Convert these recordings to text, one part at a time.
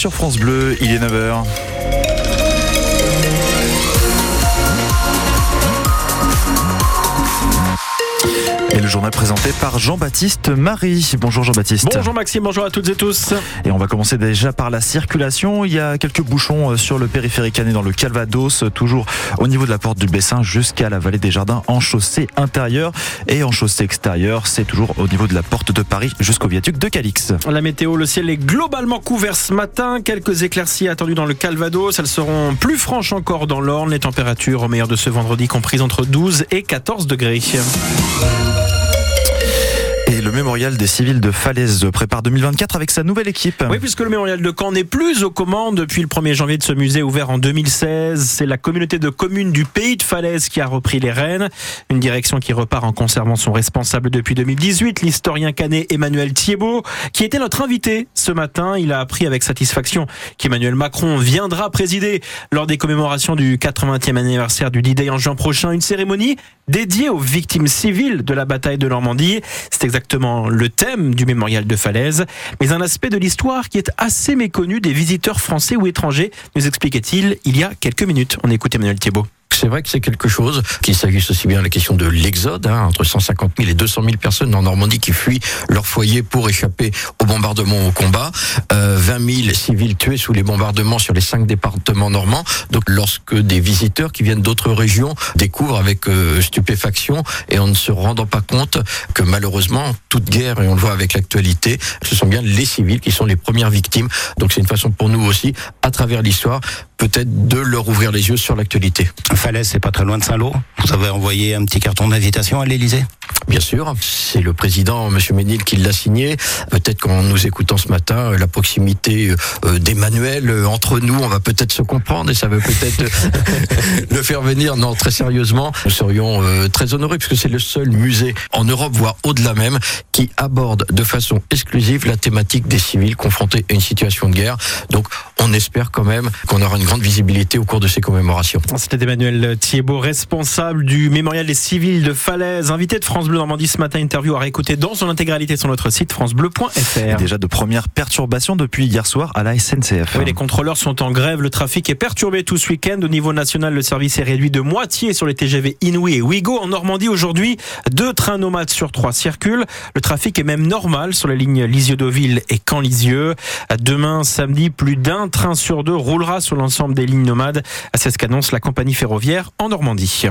Sur France Bleu, il est 9h. Et le journal présenté par Jean-Baptiste Marie. Bonjour Jean-Baptiste. Bonjour Maxime, bonjour à toutes et tous. Et on va commencer déjà par la circulation. Il y a quelques bouchons euh, sur le périphérique canet dans le Calvados, toujours au niveau de la porte du Bessin jusqu'à la vallée des Jardins en chaussée intérieure et en chaussée extérieure. C'est toujours au niveau de la porte de Paris jusqu'au viaduc de Calix. La météo, le ciel est globalement couvert ce matin. Quelques éclaircies attendues dans le Calvados. Elles seront plus franches encore dans l'Orne. Les températures au meilleur de ce vendredi comprises entre 12 et 14 degrés. Et le mémorial des civils de Falaise prépare 2024 avec sa nouvelle équipe. Oui, puisque le mémorial de Caen n'est plus aux commandes depuis le 1er janvier de ce musée ouvert en 2016. C'est la communauté de communes du pays de Falaise qui a repris les rênes. Une direction qui repart en conservant son responsable depuis 2018, l'historien canet Emmanuel Thiebaud, qui était notre invité ce matin. Il a appris avec satisfaction qu'Emmanuel Macron viendra présider lors des commémorations du 80e anniversaire du D-Day en juin prochain une cérémonie dédiée aux victimes civiles de la bataille de Normandie. C'est exactement le thème du mémorial de Falaise, mais un aspect de l'histoire qui est assez méconnu des visiteurs français ou étrangers, nous expliquait-il il y a quelques minutes. On écoute Emmanuel Thiebaud c'est vrai que c'est quelque chose, qu'il s'agisse aussi bien de la question de l'exode, hein, entre 150 000 et 200 000 personnes en Normandie qui fuient leur foyer pour échapper au bombardement, au combat, euh, 20 000 civils tués sous les bombardements sur les cinq départements normands. Donc lorsque des visiteurs qui viennent d'autres régions découvrent avec euh, stupéfaction et en ne se rendant pas compte que malheureusement, toute guerre, et on le voit avec l'actualité, ce sont bien les civils qui sont les premières victimes. Donc c'est une façon pour nous aussi, à travers l'histoire, peut-être de leur ouvrir les yeux sur l'actualité. Falaise, c'est pas très loin de Saint-Lô. Vous avez envoyé un petit carton d'invitation à l'Elysée Bien sûr, c'est le président, M. Ménil, qui l'a signé. Peut-être qu'en nous écoutant ce matin, la proximité euh, d'Emmanuel euh, entre nous, on va peut-être se comprendre et ça va peut-être le faire venir. Non, très sérieusement, nous serions euh, très honorés puisque c'est le seul musée en Europe, voire au-delà même, qui aborde de façon exclusive la thématique des civils confrontés à une situation de guerre. Donc, on espère quand même qu'on aura une grande visibilité au cours de ces commémorations. C'était Emmanuel Thiebaud, responsable du mémorial des civils de Falaise, invité de France Bleu Normandie ce matin, interview à réécouter dans son intégralité sur notre site francebleu.fr. Déjà de premières perturbations depuis hier soir à la SNCF. Oui, les contrôleurs sont en grève, le trafic est perturbé tout ce week-end. Au niveau national, le service est réduit de moitié sur les TGV Inouï et Ouigo. En Normandie, aujourd'hui, deux trains nomades sur trois circulent. Le trafic est même normal sur les lignes Lisieux-Deauville et Caen-Lisieux. Demain, samedi, plus d'un train sur deux roulera sur l'ensemble des lignes nomades. C'est ce qu'annonce la compagnie ferroviaire en Normandie.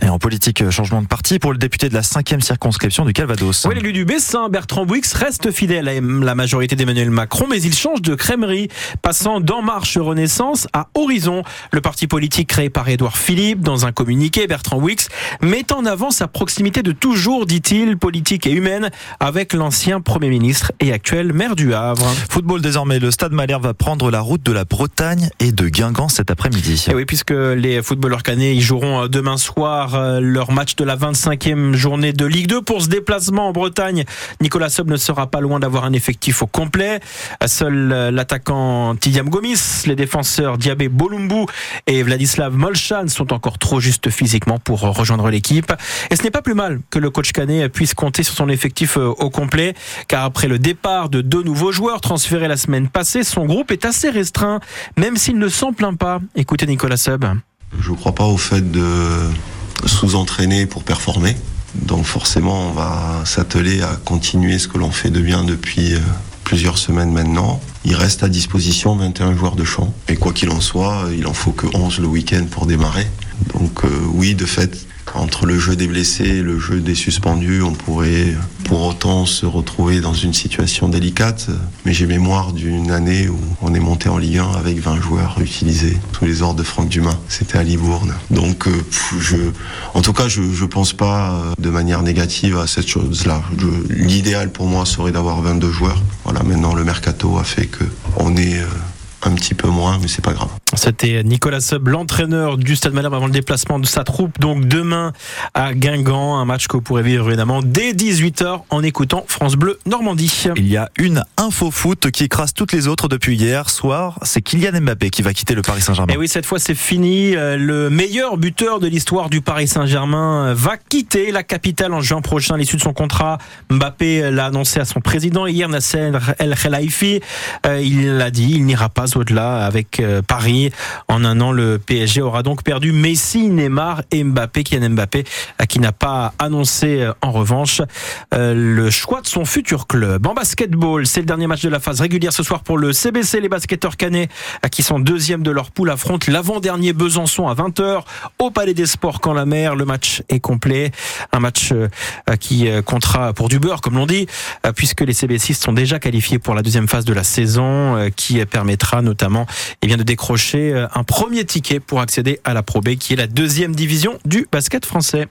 Et en politique, changement de parti pour le député de la cinquième circonscription du Calvados. Oui, l'élu du Bessin, Bertrand Bouix, reste fidèle à la majorité d'Emmanuel Macron, mais il change de crèmerie, passant d'En Marche Renaissance à Horizon. Le parti politique créé par Édouard Philippe, dans un communiqué, Bertrand Bouix met en avant sa proximité de toujours, dit-il, politique et humaine, avec l'ancien Premier ministre et actuel maire du Havre. Football désormais, le Stade Malherbe va prendre la route de la Bretagne et de Guingamp cet après-midi. Et oui, puisque les footballeurs canets y joueront demain soir euh, leur match de la 25e journée de Ligue 2 pour ce déplacement en Bretagne. Nicolas Sob ne sera pas loin d'avoir un effectif au complet. Seul euh, l'attaquant Tidiam Gomis, les défenseurs Diabé Bolumbu et Vladislav Molchan sont encore trop justes physiquement pour rejoindre l'équipe. Et ce n'est pas plus mal que le coach canet puisse compter sur son effectif euh, au complet, car après le départ de deux nouveaux joueurs transférés la semaine passée, son groupe est assez restreint, même s'il ne s'en plaint pas. Écoutez Nicolas Sub. Je ne crois pas au fait de sous-entraîner pour performer. Donc forcément, on va s'atteler à continuer ce que l'on fait de bien depuis plusieurs semaines maintenant. Il reste à disposition 21 joueurs de champ. Et quoi qu'il en soit, il en faut que 11 le week-end pour démarrer. Donc euh, oui, de fait, entre le jeu des blessés et le jeu des suspendus, on pourrait pour autant se retrouver dans une situation délicate. Mais j'ai mémoire d'une année où on est monté en Ligue 1 avec 20 joueurs utilisés sous les ordres de Franck Dumas. C'était à Libourne. Donc, je, en tout cas, je ne pense pas de manière négative à cette chose-là. L'idéal pour moi serait d'avoir 22 joueurs. Voilà, maintenant le mercato a fait que on est un petit peu moins, mais c'est pas grave. C'était Nicolas Sub, l'entraîneur du Stade Malherbe avant le déplacement de sa troupe. Donc demain à Guingamp, un match que vous pourrez vivre évidemment dès 18h en écoutant France Bleu Normandie. Il y a une info foot qui écrase toutes les autres depuis hier soir. C'est Kylian Mbappé qui va quitter le Paris Saint-Germain. Et oui, cette fois c'est fini. Euh, le meilleur buteur de l'histoire du Paris Saint-Germain euh, va quitter la capitale en juin prochain à l'issue de son contrat. Mbappé l'a annoncé à son président hier, Nasser El Khelaifi. Euh, il l'a dit, il n'ira pas au-delà avec Paris. En un an, le PSG aura donc perdu Messi, Neymar et Mbappé, Kylian Mbappé, qui n'a pas annoncé en revanche le choix de son futur club. En basketball, c'est le dernier match de la phase régulière ce soir pour le CBC. Les basketteurs canets, qui sont deuxièmes de leur poule, affrontent l'avant-dernier Besançon à 20h au Palais des Sports quand la mer. Le match est complet. Un match euh, qui euh, comptera pour du beurre, comme l'on dit, euh, puisque les CB6 sont déjà qualifiés pour la deuxième phase de la saison, qui permettra notamment eh de décrocher un premier ticket pour accéder à la Pro B, qui est la deuxième division du basket français.